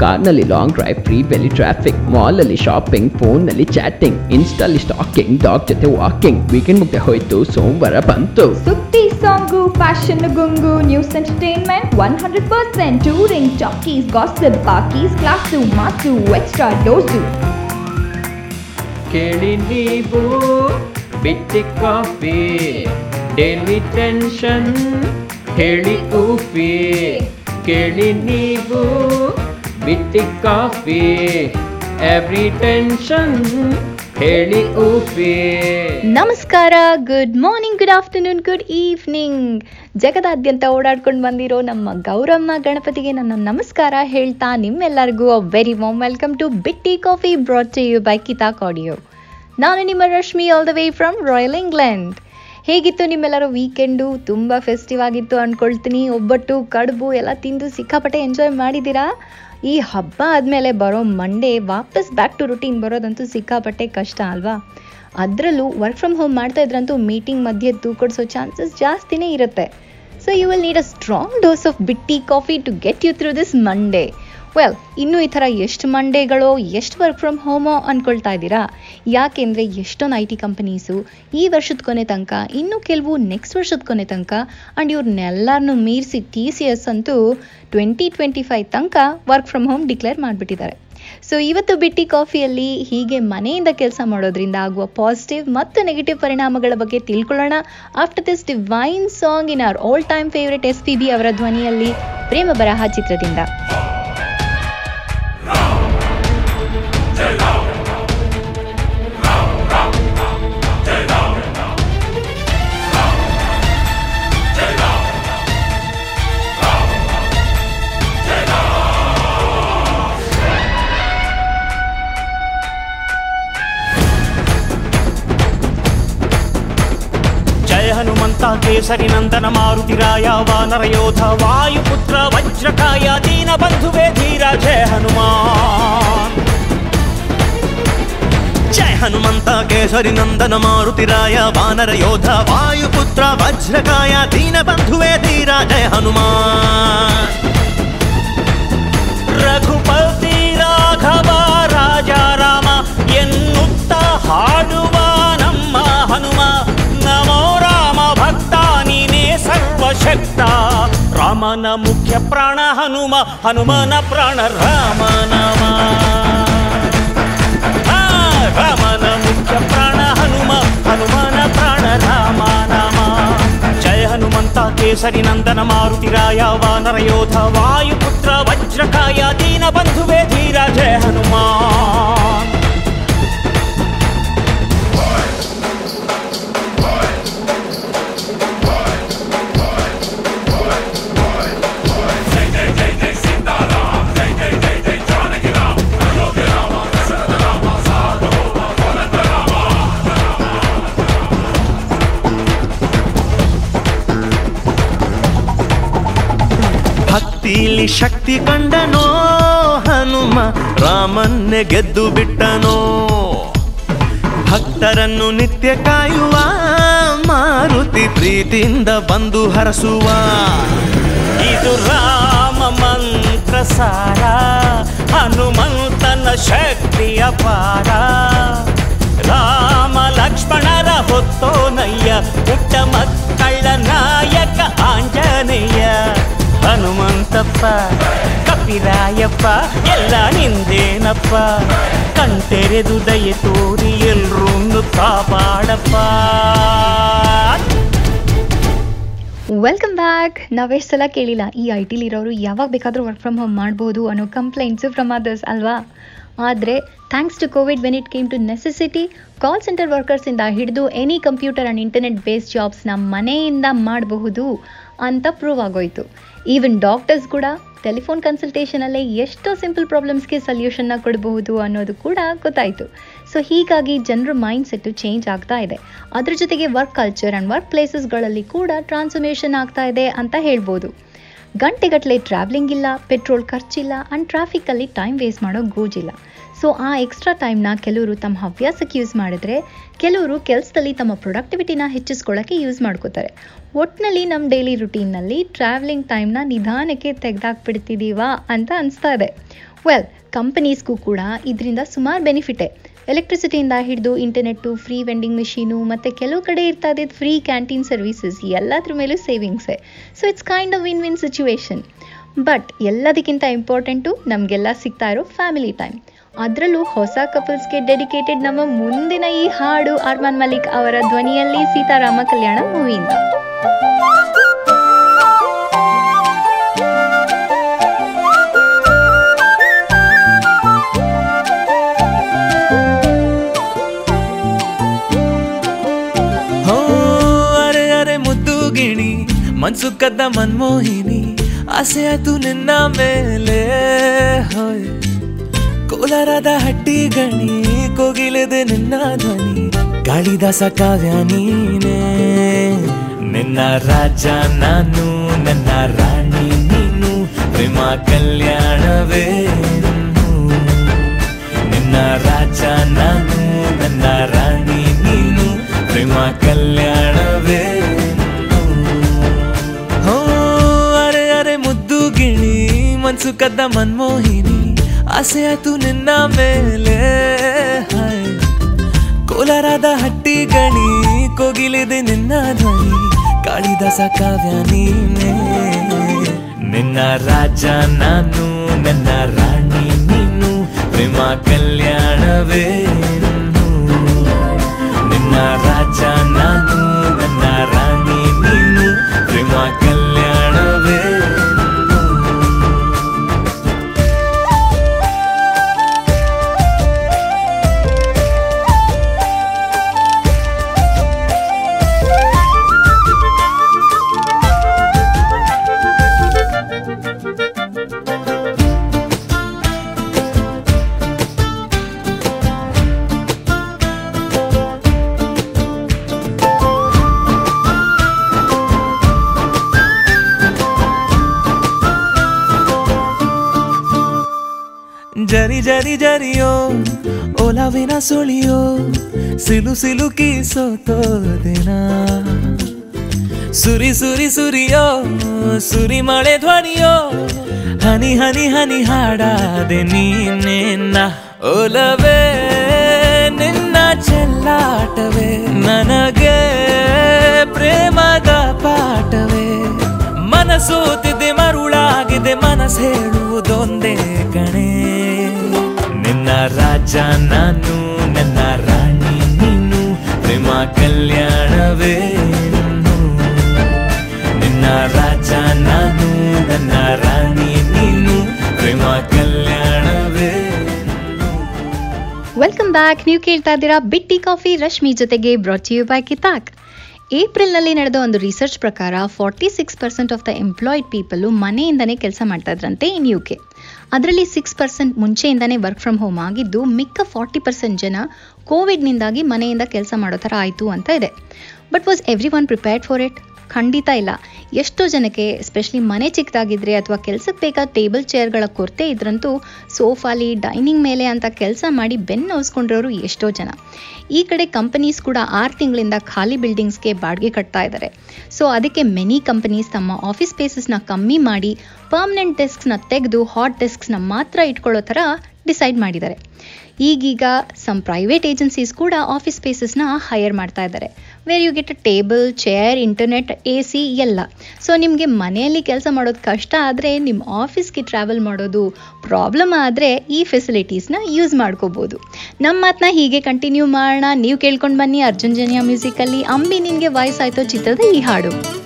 ಕಾರ್ನಲ್ಲಿ long drive free ಬೆಲಿ traffic mall ಅಲ್ಲಿ ಶಾಪಿಂಗ್ ಫೋನ್ನಲ್ಲಿ ಚಾಟಿಂಗ್ ಇನ್ಸ್ಟಾಲ್ ಸ್ಟಾಕಿಂಗ್ ಡಾಗ್ ಜೊತೆ ವಾಕಿಂಗ್ ವೀಕೆಂಡ್ ಮುಗ್ದೆ ಹೋಯ್ತು ಸೋಮವಾರ ಬಂತು ಸುದ್ದಿ song fashion ಗುಂಗು news entertainment one hundred percent touring talkies gossip ಪಾಕೀಸ್ class mass extra dose ಕೇಳಿ ನೀವು ಬಿಟ್ಟಿ ಕಾಫಿ ಡೈಲಿ ಟೆನ್ಷನ್ ಹೇಳಿ ಊಫಿ ಕೇಳಿ ನೀವು ಬಿಟ್ಟಿ ಕಾಫಿ ಎವ್ರಿ ಟೆನ್ಷನ್ ಹೇಳಿ ಊಫಿ ನಮಸ್ಕಾರ good morning good afternoon good evening ಜಗದಾದ್ಯಂತ ಓಡಾಡ್ಕೊಂಡು ಬಂದಿರೋ ನಮ್ಮ ಗೌರಮ್ಮ ಗಣಪತಿಗೆ ನನ್ನ ನಮಸ್ಕಾರ ಹೇಳ್ತಾ ನಿಮ್ಮೆಲ್ಲರಿಗೂ ಅ very warm welcome to Bitti coffee brought to you by Keisha ಕಾಡಿಯೋ ನಾನು ನಿಮ್ಮ Rashmi all the way from royal England ಹೇಗಿತ್ತು ನಿಮ್ಮೆಲ್ಲರ ವೀಕೆಂಡು ತುಂಬ ಫೆಸ್ಟಿವ್ ಆಗಿತ್ತು ಅಂದ್ಕೊಳ್ತೀನಿ ಒಬ್ಬಟ್ಟು, ಕಡುಬು, ಎಲ್ಲ ತಿಂದು ಸಿಕ್ಕಾಪಟ್ಟೆ ಎಂಜಾಯ್ ಮಾಡಿದ್ದೀರಾ? ಈ ಹಬ್ಬ ಆದಮೇಲೆ ಬರೋ ಮಂಡೇ ವಾಪಸ್ ಬ್ಯಾಕ್ ಟು ರುಟೀನ್ ಬರೋದಂತೂ ಸಿಕ್ಕಾಪಟ್ಟೆ ಕಷ್ಟ ಅಲ್ವಾ? ಅದರಲ್ಲೂ ವರ್ಕ್ ಫ್ರಮ್ ಹೋಮ್ ಮಾಡ್ತಾ ಇದ್ರಂತೂ ಮೀಟಿಂಗ್ ಮಧ್ಯೆ ತೂಕಡಿಸೋ ಚಾನ್ಸಸ್ ಜಾಸ್ತಿನೇ ಇರುತ್ತೆ. So you will need a strong dose of Bitti coffee to get you through this Monday well ಇನ್ನು ಈ ಥರ ಎಷ್ಟು ಮಂಡೇಗಳೋ, ಎಷ್ಟು ವರ್ಕ್ ಫ್ರಮ್ ಹೋಮೋ ಅಂದ್ಕೊಳ್ತಾ ಇದ್ದೀರಾ? ಯಾಕೆಂದರೆ ಎಷ್ಟೊಂದು ಐ ಟಿ ಕಂಪನೀಸು ಈ ವರ್ಷದ ಕೊನೆ ತನಕ, ಇನ್ನು ಕೆಲವು ನೆಕ್ಸ್ಟ್ ವರ್ಷದ ಕೊನೆ ತನಕ ಆ್ಯಂಡ್ ಇವ್ರನ್ನೆಲ್ಲರನ್ನು ಮೀರಿಸಿ ಟಿ ಸಿ ಎಸ್ ಅಂತೂ ಟ್ವೆಂಟಿ ಟ್ವೆಂಟಿ ಫೈವ್ ತನಕ ವರ್ಕ್ ಫ್ರಮ್ ಹೋಮ್ ಡಿಕ್ಲೇರ್ ಮಾಡಿಬಿಟ್ಟಿದ್ದಾರೆ. ಸೊ ಇವತ್ತು ಬಿಟ್ಟಿ ಕಾಫಿಯಲ್ಲಿ ಹೀಗೆ ಮನೆಯಿಂದ ಕೆಲಸ ಮಾಡೋದ್ರಿಂದ ಆಗುವ ಪಾಸಿಟಿವ್ ಮತ್ತು ನೆಗೆಟಿವ್ ಪರಿಣಾಮಗಳ ಬಗ್ಗೆ ತಿಳ್ಕೊಳ್ಳೋಣ. After this divine song in our all time favourite S P B ಅವರ ಧ್ವನಿಯಲ್ಲಿ ಪ್ರೇಮ ಬರಹ ಚಿತ್ರದಿಂದ. ಹನುಮಂತ ಕೇಸರಿ ನಂದನ ಮಾರುತಿರಾಯ ವಾನರ ಯೋಧ ವಾಯುಪುತ್ರ ವಜ್ರಕಾಯ ದೀನ ಬಂಧುವೇ ಧೀರ ಜಯ ಹನುಮಾನ್ ಜಯ ಹನುಮಂತ ಕೇಸರಿ ನಂದನ ಮಾರುತಿರಾಯ ವಾನರ ಯೋಧ ವಾಯುಪುತ್ರ ವಜ್ರಕಾಯ ದೀನ ಬಂಧುವೇ ಧೀರ ಜಯ ಹನುಮಾನ್ ರಘುಪತಿ ರಾಘವ ರಾಜ ರಾಮ ಎನ್ನುತ್ತ ಹಾಡುವ ನಮ್ಮ ಹನುಮ ನಮೋ ರಾಮ ಭಕ್ತ సర్వశక్త రామన ముఖ్య ప్రాణ హనుమ హనుమన ప్రాణ రామనామా రామన ముఖ్య ప్రాణ హనుమ హనుమన ప్రాణ రామనామా జయ హనుమంత కేసరి నందన మారుతిరాయ వానరయోధ వాయుపుత్ర వజ్రకాయ దీన బంధువే ధీర జయ హనుమా ಶಕ್ತಿ ಕಂಡನೋ ಹನುಮ ರಾಮನ್ನೇ ಗೆದ್ದು ಬಿಟ್ಟನೋ? ಭಕ್ತರನ್ನು ನಿತ್ಯ ಕಾಯುವ ಮಾರುತಿ ಪ್ರೀತಿಯಿಂದ ಬಂದು ಹರಸುವ. ಇದು ರಾಮ ಮಂತ್ರ ಸಾರ ಹನುಮಂತನ ಶಕ್ತಿಯ ಪಾರ. ರಾಮ ಲಕ್ಷ್ಮಣರ ಹೊತ್ತೋನಯ್ಯ ಪುಟ್ಟ ಮಕ್ಕಳ ನಾಯಕ ಆಂಜನೇಯ. ಹನುಮಂತಪ್ಪ, ಕಪಿರಾಯಪ್ಪ, ಎಲ್ಲ ನಿಂದೇನಪ್ಪ, ಕಣ್ತೆರೆದು ದಯೆ ತೋರಿ ಎಲ್ರೂ ಕಾಪಾಡಪ್ಪ. ವೆಲ್ಕಮ್ ಬ್ಯಾಕ್ ನಾವೆಷ್ಟು ಸಲ ಕೇಳಿಲ್ಲ, ಈ ಐ ಟಿಲಿರೋರು ಯಾವಾಗ ಬೇಕಾದರೂ ವರ್ಕ್ ಫ್ರಮ್ ಹೋಮ್ ಮಾಡ್ಬೋದು ಅನ್ನೋ ಕಂಪ್ಲೇಂಟ್ಸು ಫ್ರಮ್ ಅದರ್ಸ್ ಅಲ್ವಾ? ಆದರೆ thanks to Covid when it came to necessity call centre ವರ್ಕರ್ಸಿಂದ ಹಿಡಿದು any computer and internet based ಜಾಬ್ಸ್ನ ಮನೆಯಿಂದ ಮಾಡಬಹುದು ಅಂತ ಪ್ರೂವ್ ಆಗೋಯ್ತು. ಈವನ್ ಡಾಕ್ಟರ್ಸ್ ಕೂಡ ಟೆಲಿಫೋನ್ ಕನ್ಸಲ್ಟೇಷನಲ್ಲೇ ಎಷ್ಟೋ ಸಿಂಪಲ್ ಪ್ರಾಬ್ಲಮ್ಸ್ಗೆ ಸೊಲ್ಯೂಷನ್ನ ಕೊಡಬಹುದು ಅನ್ನೋದು ಕೂಡ ಗೊತ್ತಾಯಿತು. ಸೊ ಹೀಗಾಗಿ ಜನರ ಮೈಂಡ್ ಸೆಟ್ಟು ಚೇಂಜ್ ಆಗ್ತಾ ಇದೆ. ಅದ್ರ ಜೊತೆಗೆ ವರ್ಕ್ ಕಲ್ಚರ್ ಆ್ಯಂಡ್ ವರ್ಕ್ ಪ್ಲೇಸಸ್ಗಳಲ್ಲಿ ಕೂಡ ಟ್ರಾನ್ಸ್ಫರ್ಮೇಷನ್ ಆಗ್ತಾ ಇದೆ ಅಂತ ಹೇಳ್ಬೋದು. ಗಂಟೆಗಟ್ಟಲೆ ಟ್ರಾವೆಲಿಂಗ್ ಇಲ್ಲ ಪೆಟ್ರೋಲ್ ಖರ್ಚಿಲ್ಲ ಆ್ಯಂಡ್ ಟ್ರಾಫಿಕ್ಕಲ್ಲಿ ಟೈಮ್ ವೇಸ್ಟ್ ಮಾಡೋ ಗೋಜಿಲ್ಲ. ಸೊ ಆ ಎಕ್ಸ್ಟ್ರಾ ಟೈಮ್ನ ಕೆಲವರು ತಮ್ಮ ಹವ್ಯಾಸಕ್ಕೆ ಯೂಸ್ ಮಾಡಿದ್ರೆ, ಕೆಲವರು ಕೆಲಸದಲ್ಲಿ ತಮ್ಮ ಪ್ರೊಡಕ್ಟಿವಿಟಿನ ಹೆಚ್ಚಿಸ್ಕೊಳ್ಳೋಕ್ಕೆ ಯೂಸ್ ಮಾಡ್ಕೋತಾರೆ. ಒಟ್ಟಿನಲ್ಲಿ ನಮ್ಮ ಡೈಲಿ ರುಟೀನ್ನಲ್ಲಿ ಟ್ರಾವೆಲಿಂಗ್ ಟೈಮ್ನ ನಿಧಾನಕ್ಕೆ ತೆಗೆದಾಕ್ಬಿಡ್ತಿದ್ದೀವಾ ಅಂತ ಅನಿಸ್ತಾ ಇದೆ. ವೆಲ್ ಕಂಪನೀಸ್ಗೂ ಕೂಡ ಇದರಿಂದ ಸುಮಾರು ಬೆನಿಫಿಟೇ ಎಲೆಕ್ಟ್ರಿಸಿಟಿಯಿಂದ ಹಿಡಿದು ಇಂಟರ್ನೆಟ್ಟು ಫ್ರೀ ವೆಂಡಿಂಗ್ ಮೆಷೀನು ಮತ್ತು ಕೆಲವು ಕಡೆ ಇರ್ತಾ ಇದ್ದಿದ್ದು ಫ್ರೀ ಕ್ಯಾಂಟೀನ್ ಸರ್ವೀಸಸ್ ಎಲ್ಲದ್ರ ಮೇಲೂ ಸೇವಿಂಗ್ಸೇ so it's kind of win win situation but ಎಲ್ಲದಕ್ಕಿಂತ ಇಂಪಾರ್ಟೆಂಟು ನಮಗೆಲ್ಲ ಸಿಗ್ತಾ ಇರೋ ಫ್ಯಾಮಿಲಿ ಟೈಮ್ ಅದರಲ್ಲೂ ಹೊಸ ಕಪಲ್ಸ್ಗೆ ಡೆಡಿಕೇಟೆಡ್ ನಮ್ಮ ಮುಂದಿನ ಈ ಹಾಡು ಅರ್ಮಾನ್ ಮಲಿಕ್ ಅವರ ಧ್ವನಿಯಲ್ಲಿ ಸೀತಾರಾಮ ಕಲ್ಯಾಣ ಮೂವಿಯಿಂದ. ಗಿಣಿ ಮನ್ಸು ಕದ್ದ ಮನ್ಮೋಹಿನಿ, ಆಸೆ ಆಯ್ತು ನಿನ್ನ ಮೇಲೆ, ಹೋಯ್. ಕೋಲಾರದ ಹಟ್ಟಿ ಗಣಿ ಕೋಗಿಲೆದೆ ನಿನ್ನ ಧ್ವನಿ, ಗಾಳಿದಾಸ ಕಾವ್ಯ ನೀನೇ. ನಿನ್ನ ರಾಜ ನಾನು, ನನ್ನ ರಾಣಿ ನೀನು, ಪ್ರೇಮ ಕಲ್ಯಾಣವೇ ನಿನ್ನ ರಾಜ ನಾನು, ನನ್ನ ರಾಣಿ ನೀನು, ಪ್ರೇಮ ಕಲ್ಯಾಣವೇ ಹೋ, ಅರೆ ಅರೆ ಮುದ್ದು ಗಿಣಿ ಮನ್ಸು ಕದ್ದ ಮನ್ಮೋಹಿನಿ. ಆಸೆ ಆಯ್ತು ನಿನ್ನ ಮೇಲೆ. ಕೋಲಾರದ ಹಟ್ಟಿ ಗಣಿ, ಕೋಗಿಲಿದೆ ನಿನ್ನ ಧ್ವನಿ. ಕಾಳಿದಾಸ ಕಾವ್ಯ ನೀನೆ. ನಿನ್ನ ರಾಜ ನಾನು. ಜರಿ ಜರಿ ಜರಿಯೋ, ಒಲವಿನ ಸುಳಿಯೋ, ಸಿಲು ಸಿಲುಕಿ ತೋದಿನ ಸುರಿ ಸುರಿ ಸುರಿಯೋ, ಸುರಿ ಮಳೆ ಧ್ವನಿಯೋ, ಹನಿ ಹನಿ ಹನಿ ಹಾಡಾದೆ ನೀನೆನ್ನ. ಒಲವೇ, ನಿನ್ನ ಚೆಲ್ಲಾಟವೇ, ನನಗೆ ಪ್ರೇಮದ ಪಾಠವೇ. ಮನಸೋತಿದೆ ಮರುಳಾಗಿದೆ, ಮನಸ್ಸು ಹೇಳುವುದೊಂದೇ ಕಣೆ. ನಿನ್ನ ರಾಜ ನಾನು, ನನ್ನ ರಾಣಿ ನೀನು, ಪ್ರೇಮ ಕಲ್ಯಾಣವೇ ನಿನ್ನ ರಾಜ ನಾನು, ನನ್ನ ರಾಣಿ ನೀನು, ಪ್ರೇಮ ಕಲ್ಯಾಣವೇನು ವೆಲ್ಕಮ್ ಬ್ಯಾಕ್ ನೀವು ಕೇಳ್ತಾ ಇದ್ದೀರಾ ಬಿಟ್ಟಿ ಕಾಫಿ, ರಶ್ಮಿ ಜೊತೆಗೆ ಬ್ರಾಟ್ ಯು ಬೈ ಕಿತಾಕ್ ಏಪ್ರಿಲ್ನಲ್ಲಿ ನಡೆದ ಒಂದು ರಿಸರ್ಚ್ ಪ್ರಕಾರ forty six percent of the employed people ಮನೆಯಿಂದನೇ ಕೆಲಸ ಮಾಡ್ತಾ ಇದ್ರಂತೆ ಇನ್ ಯು ಕೆ ಅದರಲ್ಲಿ ಸಿಕ್ಸ್ ಪರ್ಸೆಂಟ್ ಮುಂಚೆಯಿಂದನೇ ವರ್ಕ್ ಫ್ರಮ್ ಹೋಮ್ ಆಗಿದ್ದು, ಮಿಕ್ಕ ಫಾರ್ಟಿ ಪರ್ಸೆಂಟ್ ಜನ ಕೋವಿಡ್ನಿಂದಾಗಿ ಮನೆಯಿಂದ ಕೆಲಸ ಮಾಡೋ ಥರ ಆಯಿತು ಅಂತ ಇದೆ. But was everyone prepared for it ಖಂಡಿತ ಇಲ್ಲ. ಎಷ್ಟೋ ಜನಕ್ಕೆ ಎಸ್ಪೆಷಲಿ ಮನೆ ಚಿಕ್ಕದಾಗಿದ್ರೆ ಅಥವಾ ಕೆಲಸಕ್ಕೆ ಬೇಕಾದ ಟೇಬಲ್ ಚೇರ್ಗಳ ಕೊರತೆ ಇದ್ರಂತೂ ಸೋಫಾಲಿ ಡೈನಿಂಗ್ ಮೇಲೆ ಅಂತ ಕೆಲಸ ಮಾಡಿ ಬೆನ್ನು ಹೊಸ್ಕೊಂಡಿರೋರು ಎಷ್ಟೋ ಜನ. ಈ ಕಡೆ ಕಂಪನೀಸ್ ಕೂಡ ಆರು ತಿಂಗಳಿಂದ ಖಾಲಿ ಬಿಲ್ಡಿಂಗ್ಸ್ಗೆ ಬಾಡಿಗೆ ಕಟ್ತಾ ಇದ್ದಾರೆ ಸೊ ಅದಕ್ಕೆ ಮೆನಿ ಕಂಪನೀಸ್ ತಮ್ಮ ಆಫೀಸ್ ಸ್ಪೇಸಸ್ನ ಕಮ್ಮಿ ಮಾಡಿ ಪರ್ಮನೆಂಟ್ ಡೆಸ್ಕ್ಸ್ನ ತೆಗೆದು ಹಾಟ್ ಡೆಸ್ಕ್ಸ್ನ ಮಾತ್ರ ಇಟ್ಕೊಳ್ಳೋ ಥರ ಡಿಸೈಡ್ ಮಾಡಿದ್ದಾರೆ. ಈಗೀಗ ಸಮ್ ಪ್ರೈವೇಟ್ ಏಜೆನ್ಸೀಸ್ ಕೂಡ ಆಫೀಸ್ ಸ್ಪೇಸಸ್ನ ಹೈಯರ್ ಮಾಡ್ತಾ ಇದ್ದಾರೆ. Where you get a table chair internet A C ಎಲ್ಲ. ಸೊ ನಿಮಗೆ ಮನೆಯಲ್ಲಿ ಕೆಲಸ ಮಾಡೋದು ಕಷ್ಟ ಆದರೆ ನಿಮ್ಮ ಆಫೀಸ್ಗೆ ಟ್ರಾವೆಲ್ ಮಾಡೋದು ಪ್ರಾಬ್ಲಮ್ ಆದರೆ ಈ ಫೆಸಿಲಿಟೀಸ್ನ ಯೂಸ್ ಮಾಡ್ಕೋಬೋದು. ನಮ್ಮ ಮಾತನ್ನ ಹೀಗೆ ಕಂಟಿನ್ಯೂ ಮಾಡೋಣ. ನೀವು ಕೇಳ್ಕೊಂಡು ಬನ್ನಿ ಅರ್ಜುನ್ ಜನ್ಯ ಮ್ಯೂಸಿಕಲ್ಲಿ ಅಂಬಿ ನಿನಗೆ ಆಯಿತು ಚಿತ್ರದ ಈ ಹಾಡು.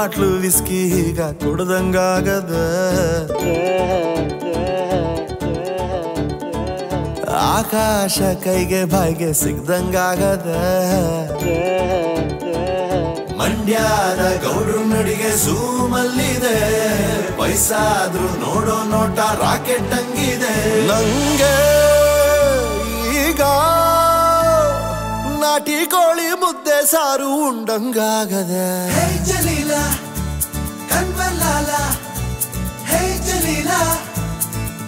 ಬಾಟ್ಲು ವಿಸ್ಕಿ ಈಗ ಕುಡ್ದಂಗಾಗದ. ಆಕಾಶ ಕೈಗೆ ಬಾಯಿಗೆ ಸಿಗ್ದಂಗಾಗದ. ಮಂಡ್ಯದ ಗೌಡ್ರು ನಡಿಗೆ ಸೂಮಲ್ಲಿದೆ ವಯಸ್ಸಾದ್ರೂ ನೋಡೋ ನೋಟ ರಾಕೆಟ್ ಹಂಗಿದೆ. ನಂಗೆ ಈಗ ನಾಟಿ ಕೋಳಿ ಮುದ್ದೆ ಸಾರು ಉಂಡಂಗಾಗದೆ ಹೇ ಜಲೀಲ ಕಣ್ವಲ್ಲಾಲ ಹೇ ಜಲೀಲ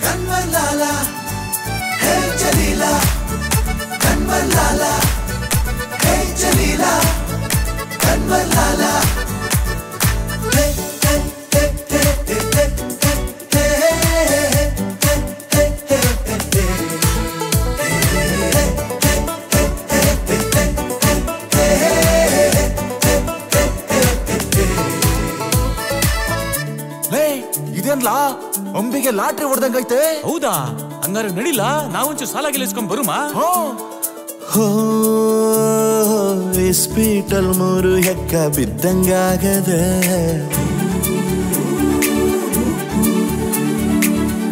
ಕಣ್ವಲ್ಲಾಲ ಹಂಗಾರೆ ನಡಿಲ್ಲ ನಾವೊಂಚೂರು ಸಾಲ ಗೆಲ್ಲಿಸ್ಕೊಂಡ್ ಬರುಮಾ? ಹೋ. ಹೋ ಇಸ್ಪೀಟಲ್ ಮೂರು ಹೆಕ್ಕ ಬಿದ್ದಂಗಾಗದ.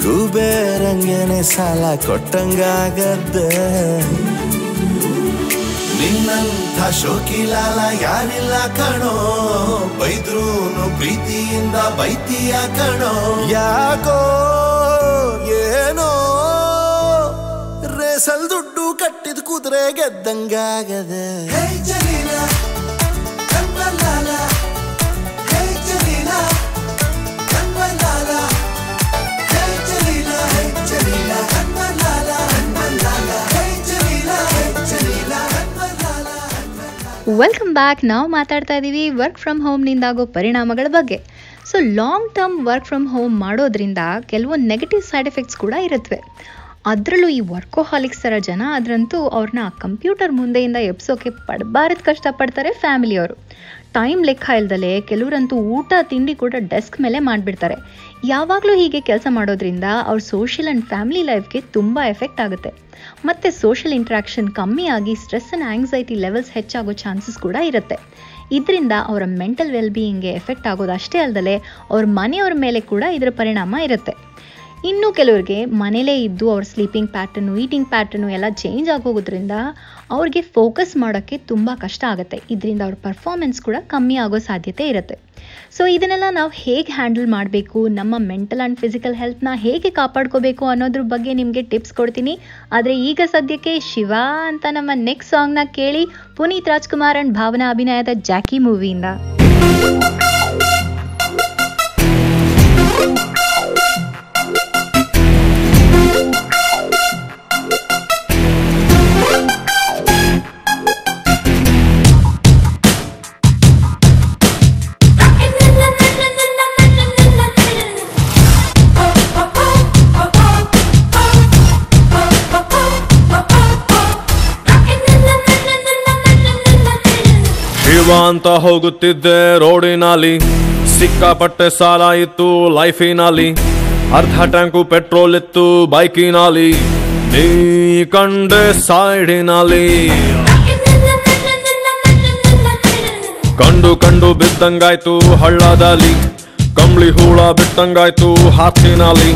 ಕುಬೇರಂಗನೆ ಸಾಲ ಕೊಟ್ಟಂಗಾಗದ್ದೆ ನಿನ್ನಂಥ ಶೋಕಿಲಾಲ ಯಾರಿಲ್ಲ ಕಣೋ. ಬೈದ್ರೂನು ಪ್ರೀತಿಯಿಂದ ಬೈತಿಯ ಕಣೋ. ಯಾಕೋ ಜಲೀಲ ಗೆದ್ದಂಗಾಗದ ವೆಲ್ಕಮ್ ಬ್ಯಾಕ್ ನಾವು ಮಾತಾಡ್ತಾ ಇದ್ದೀವಿ ವರ್ಕ್ ಫ್ರಮ್ ಹೋಮ್ನಿಂದಾಗೋ ಪರಿಣಾಮಗಳ ಬಗ್ಗೆ. So long term work from home ಮಾಡೋದ್ರಿಂದ ಕೆಲವು ನೆಗೆಟಿವ್ ಸೈಡ್ ಎಫೆಕ್ಟ್ಸ್ ಕೂಡ ಇರುತ್ತವೆ ಅದರಲ್ಲೂ ಈ ವರ್ಕೋಹಾಲಿಕ್ಸ್ ಥರ ಜನ ಅದರಂತೂ ಅವ್ರನ್ನ ಕಂಪ್ಯೂಟರ್ ಮುಂದೆಯಿಂದ ಎಬ್ಸೋಕೆ ಪಡಬಾರದು ಕಷ್ಟಪಡ್ತಾರೆ ಫ್ಯಾಮಿಲಿಯವರು ಟೈಮ್ ಲೆಕ್ಕ ಇಲ್ದಲೆ ಕೆಲವರಂತೂ ಊಟ, ತಿಂಡಿ ಕೂಡ ಡೆಸ್ಕ್ ಮೇಲೆ ಮಾಡಿಬಿಡ್ತಾರೆ. ಯಾವಾಗಲೂ ಹೀಗೆ ಕೆಲಸ ಮಾಡೋದ್ರಿಂದ ಅವ್ರ ಸೋಷಿಯಲ್ ಆ್ಯಂಡ್ ಫ್ಯಾಮಿಲಿ ಲೈಫ್ಗೆ ತುಂಬ ಎಫೆಕ್ಟ್ ಆಗುತ್ತೆ. ಮತ್ತು ಸೋಷಿಯಲ್ ಇಂಟ್ರಾಕ್ಷನ್ ಕಮ್ಮಿ ಆಗಿ ಸ್ಟ್ರೆಸ್ ಆ್ಯಂಡ್ ಆಂಗ್ಸೈಟಿ ಲೆವೆಲ್ಸ್ ಹೆಚ್ಚಾಗೋ ಚಾನ್ಸಸ್ ಕೂಡ ಇರುತ್ತೆ. ಇದರಿಂದ ಅವರ ಮೆಂಟಲ್ ವೆಲ್ ಬೀಯಿಂಗ್ಗೆ ಎಫೆಕ್ಟ್ ಆಗೋದು ಅಷ್ಟೇ ಅಲ್ಲದೆ ಅವ್ರ ಮನೆಯವ್ರ ಮೇಲೆ ಕೂಡ ಇದರ ಪರಿಣಾಮ ಇರುತ್ತೆ. ಇನ್ನು ಕೆಲವ್ರಿಗೆ ಮನೇಲೇ ಇದ್ದು ಅವ್ರ ಸ್ಲೀಪಿಂಗ್ ಪ್ಯಾಟರ್ನು ಈಟಿಂಗ್ ಪ್ಯಾಟರ್ನು ಎಲ್ಲ ಚೇಂಜ್ ಆಗೋಗೋದ್ರಿಂದ ಅವ್ರಿಗೆ ಫೋಕಸ್ ಮಾಡೋಕ್ಕೆ ತುಂಬ ಕಷ್ಟ ಆಗುತ್ತೆ. ಇದರಿಂದ ಅವ್ರ ಪರ್ಫಾರ್ಮೆನ್ಸ್ ಕೂಡ ಕಮ್ಮಿ ಆಗೋ ಸಾಧ್ಯತೆ ಇರುತ್ತೆ. ಸೊ ಇದನ್ನೆಲ್ಲ ನಾವು ಹೇಗೆ ಹ್ಯಾಂಡಲ್ ಮಾಡಬೇಕು? ನಮ್ಮ ಮೆಂಟಲ್ ಆ್ಯಂಡ್ ಫಿಸಿಕಲ್ ಹೆಲ್ತ್ನ ಹೇಗೆ ಕಾಪಾಡ್ಕೋಬೇಕು ಅನ್ನೋದ್ರ ಬಗ್ಗೆ ನಿಮಗೆ ಟಿಪ್ಸ್ ಕೊಡ್ತೀನಿ. ಆದರೆ ಈಗ ಸದ್ಯಕ್ಕೆ ಶಿವ ಅಂತ ನಮ್ಮ ನೆಕ್ಸ್ಟ್ ಸಾಂಗ್ನ ಕೇಳಿ ಪುನೀತ್ ರಾಜ್ಕುಮಾರ್ ಆ್ಯಂಡ್ ಭಾವನಾ ಅಭಿನಯದ ಜಾಕಿ ಮೂವಿಯಿಂದ ಅಂತ ಹೋಗುತ್ತಿದ್ದೆ ರೋಡಿನಲ್ಲಿ. ಸಿಕ್ಕಾಪಟ್ಟೆ ಸಾಲ ಇತ್ತು ಲೈಫಿನಲ್ಲಿ. ಅರ್ಧ ಟ್ಯಾಂಕು ಪೆಟ್ರೋಲ್ ಇತ್ತು ಬೈಕಿನಲ್ಲಿ. ನೀ ಕಂಡೆ ಸೈಡಿನಲ್ಲಿ. ಕಂಡು ಕಂಡು ಬಿದ್ದಂಗಾಯ್ತು ಹಳ್ಳದಲ್ಲಿ. ಕಂಬಳಿ ಹೂಳ ಬಿಟ್ಟಂಗಾಯ್ತು ಹಾಸಿನಲ್ಲಿ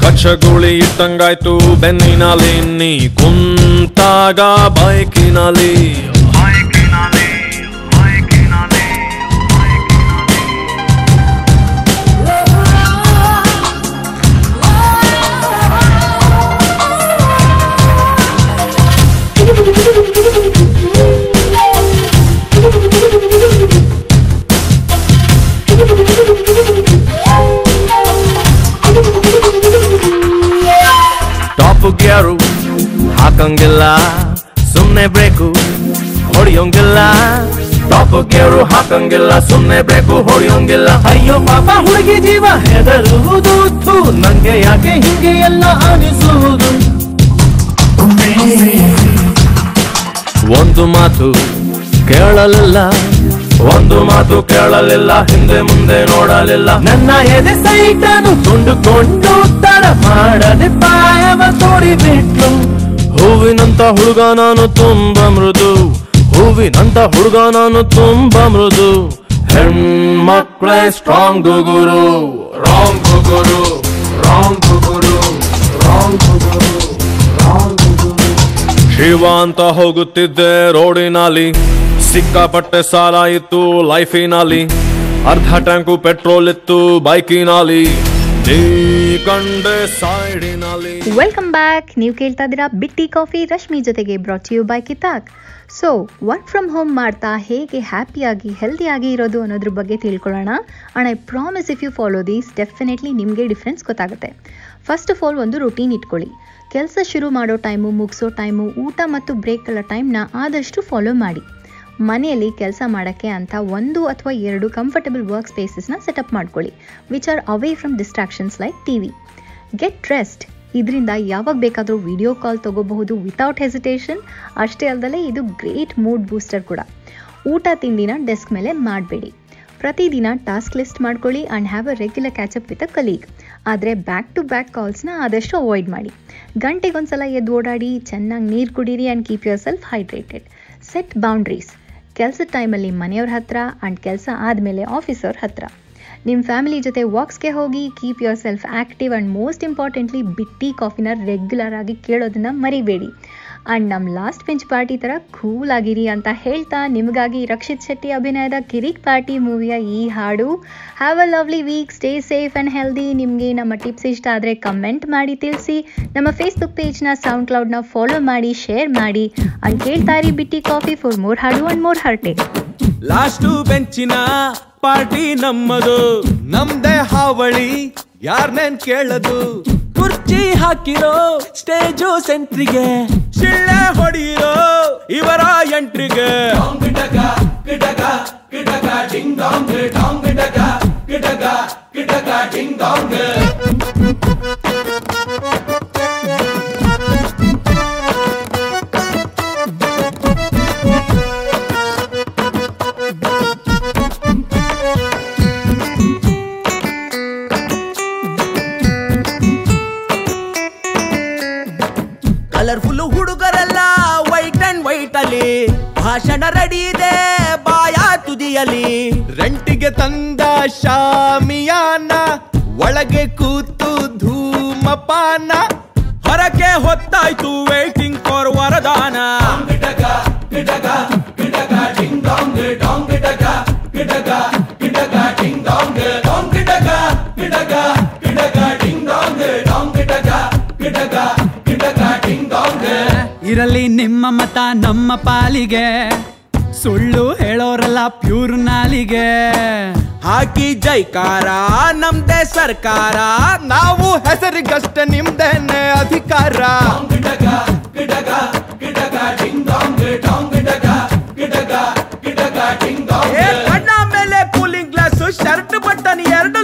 ಕಚ್ಚಗುಳಿ ಇಟ್ಟಂಗಾಯ್ತು ಬೆನ್ನಿನಲ್ಲಿ. ನೀ ಕುಂತಾಗ ಬೈಕಿನಲ್ಲಿ. ಟಾಪ್ ಹಾಕಂಗಿಲ್ಲ ಸುಮ್ಮನೆ ಬ್ರೇಕು ಹೊಡೆಯೋಂಗಿಲ್ಲ. ಟಾಪ್ ಗೇರು ಹಾಕಂಗಿಲ್ಲ ಸುಮ್ಮನೆ ಬ್ರೇಕು ಹೊಡೆಯೋಂಗಿಲ್ಲ. ಅಯ್ಯೋ ಪಾಪ, ಹುಡುಗಿ ಜೀವ ಹೆದರುವುದು ನಂಗೆ ಯಾಕೆ ಹಿಂಗೆ ಎಲ್ಲ ಅನಿಸುವುದು? ಒಂದು ಮಾತು ಕೇಳಲಿಲ್ಲ. ಒಂದು ಮಾತು ಕೇಳಲಿಲ್ಲ, ಹಿಂದೆ ಮುಂದೆ ನೋಡಲಿಲ್ಲ. ನನ್ನ ಎದೆ ಸೈತಾನು ಕೊಂಡುಕೊಂಡು ತಡ ಮಾಡದೆ ಪಾಯವ ತೋಡಿಬಿಟ್ಲು ಹೂವಿನಂತ ಹುಡುಗ ನಾನು ತುಂಬ ಮೃದು. ಹೂವಿನಂತ ಹುಡುಗ ನಾನು ತುಂಬ ಮೃದು. ಹೆಣ್ಮಕ್ಳೇ ಸ್ಟ್ರಾಂಗ್ ಗುರು ರಾಂಗ್ ಗುರು ರಾಂಗ್ ಗುರು ರಾಂಗ್ ಶಿವ ಅಂತ ಹೋಗುತ್ತಿದ್ದೆ ರೋಡಿನಲ್ಲಿ. ಸಿಕ್ಕಾಪಟ್ಟೆ ಸಾಲ ಇತ್ತು ಲೈಫಿನಲ್ಲಿ. ಅರ್ಧ ಟ್ಯಾಂಕು ಪೆಟ್ರೋಲ್ ಇತ್ತು ಬೈಕಿನಲ್ಲಿ. ವೆಲ್ಕಮ್ ಬ್ಯಾಕ್ ನೀವು ಕೇಳ್ತಾ ಇದ್ದೀರಾ ಬಿಟ್ಟಿ ಕಾಫಿ, ರಶ್ಮಿ ಜೊತೆಗೆ ಬ್ರಾಟ್ ಯು ಬೈ ಕಿತಾಕ್. ಸೊ ವರ್ಕ್ ಫ್ರಮ್ ಹೋಮ್ ಮಾಡ್ತಾ ಹೇಗೆ ಹ್ಯಾಪಿಯಾಗಿ ಹೆಲ್ದಿಯಾಗಿ ಇರೋದು ಅನ್ನೋದ್ರ ಬಗ್ಗೆ ತಿಳ್ಕೊಳ್ಳೋಣ. And I promise if you follow these definitely ನಿಮಗೆ ಡಿಫ್ರೆನ್ಸ್ ಗೊತ್ತಾಗುತ್ತೆ. ಫಸ್ಟ್ ಆಫ್ ಆಲ್ ಒಂದು ರುಟೀನ್ ಇಟ್ಕೊಳ್ಳಿ. ಕೆಲಸ ಶುರು ಮಾಡೋ ಟೈಮು ಮುಗಿಸೋ ಟೈಮು ಊಟ ಮತ್ತು ಬ್ರೇಕ್ಗಳ ಟೈಮ್ನ ಆದಷ್ಟು ಫಾಲೋ ಮಾಡಿ. ಮನೆಯಲ್ಲಿ ಕೆಲಸ ಮಾಡೋಕ್ಕೆ ಅಂತ ಒಂದು ಅಥವಾ ಎರಡು ಕಂಫರ್ಟಬಲ್ ವರ್ಕ್ ಸ್ಪೇಸಸ್ನ ಸೆಟಪ್ ಮಾಡ್ಕೊಳ್ಳಿ which are away from distractions like T V get rest ಇದರಿಂದ ಯಾವಾಗ ಬೇಕಾದರೂ ವಿಡಿಯೋ ಕಾಲ್ ತಗೋಬಹುದು ವಿತೌಟ್ ಹೆಸಿಟೇಷನ್ ಅಷ್ಟೇ ಅಲ್ಲದೆ ಇದು ಗ್ರೇಟ್ ಮೂಡ್ ಬೂಸ್ಟರ್ ಕೂಡ. ಊಟ ತಿಂಡಿನ ಡೆಸ್ಕ್ ಮೇಲೆ ಮಾಡಬೇಡಿ. ಪ್ರತಿದಿನ ಟಾಸ್ಕ್ ಲಿಸ್ಟ್ ಮಾಡ್ಕೊಳ್ಳಿ and have a regular catchup with a colleague ಆದರೆ ಬ್ಯಾಕ್ ಟು ಬ್ಯಾಕ್ ಕಾಲ್ಸ್ನ ಆದಷ್ಟು ಅವಾಯ್ಡ್ ಮಾಡಿ. ಗಂಟೆಗೊಂದ್ಸಲ ಎದ್ದು ಓಡಾಡಿ, ಚೆನ್ನಾಗಿ ನೀರು ಕುಡೀರಿ and keep yourself hydrated set boundaries ಕೆಲಸದ ಟೈಮಲ್ಲಿ ಮನೆಯವ್ರ ಹತ್ರ ಆ್ಯಂಡ್ ಕೆಲಸ ಆದಮೇಲೆ ಆಫೀಸವ್ರ ಹತ್ರ. ನಿಮ್ಮ ಫ್ಯಾಮಿಲಿ ಜೊತೆ ವಾಕ್ಸ್ಗೆ ಹೋಗಿ keep yourself active and most importantly Bitti ಕಾಫಿನ ರೆಗ್ಯುಲರ್ ಆಗಿ ಕೇಳೋದನ್ನ ಮರಿಬೇಡಿ. ಆ್ಯಂಡ್ ನಮ್ಮ ಲಾಸ್ಟ್ ಬೆಂಚ್ ಪಾರ್ಟಿ ಥರ ಕೂಲ್ ಆಗಿರಿ ಅಂತ ಹೇಳ್ತಾ ನಿಮಗಾಗಿ ರಕ್ಷಿತ್ ಶೆಟ್ಟಿ ಅಭಿನಯದ ಕಿರಿಕ್ ಪಾರ್ಟಿ ಮೂವಿಯ ಈ ಹಾಡು. Have a lovely week stay safe and healthy ನಿಮಗೆ ನಮ್ಮ ಟಿಪ್ಸ್ ಇಷ್ಟ ಆದರೆ ಕಮೆಂಟ್ ಮಾಡಿ, ತಿಳಿಸಿ. ನಮ್ಮ ಫೇಸ್ಬುಕ್ ಪೇಜ್ನ ಸೌಂಡ್ ಕ್ಲೌಡ್ನ ಫಾಲೋ ಮಾಡಿ ಶೇರ್ ಮಾಡಿ. ಆ್ಯಂಡ್ ಕೇಳ್ತಾ ಇರಿ ಬಿಟ್ಟಿ ಕಾಫಿ ಫಾರ್ ಮೋರ್ ಹಾಡು ಆ್ಯಂಡ್ ಮೋರ್ ಹರ್ಟೆ ಲಾಸ್ಟು ಬೆಂಚಿನ ಪಾರ್ಟಿ ನಮ್ಮದು. ನಮ್ದೇ ಹಾವಳಿ, ಯಾರ್ನೇನ್ ಕೇಳದು? ಕುರ್ಚಿ ಹಾಕಿರೋ ಸ್ಟೇಜು ಸೆಂಟ್ರಿಗೆ ಶಿಳ್ಳೆ ಹೊಡೆಯಿರೋ ಇವರ ಎಂಟ್ರಿಗೆ ಕಲರ್ಫುಲ್ ತುದಿಯಲ್ಲಿ ರೆಂಟಿಗೆ ತಂದ ಶಾಮಿಯಾನ ಒಳಗೆ ಕೂತು ಧೂಮಪಾನ. ಹೊರಕೆ ಹೊತ್ತಾಯ್ತು ವೇಟಿಂಗ್ ಫಾರ್ ವರದಾನ. ಇರಲಿ ನಿಮ್ಮ ಮತ ನಮ್ಮ ಪಾಲಿಗೆ. ಸುಳ್ಳು ಹೇಳೋರಲ್ಲ ಪ್ಯೂರ್ ನಾಲಿಗೆ ಹಾಕಿ ಜೈಕಾರ ನಮ್ದೆ ಸರ್ಕಾರ ನಾವು ಹೆಸರಿಗಷ್ಟ ನಿಮ್ದೇನೆ ಅಧಿಕಾರ ಮೇಲೆ ಕೂಲಿಂಗ್ ಗ್ಲಾಸ್ ಶರ್ಟ್ ಬಟನ್ ಎರಡು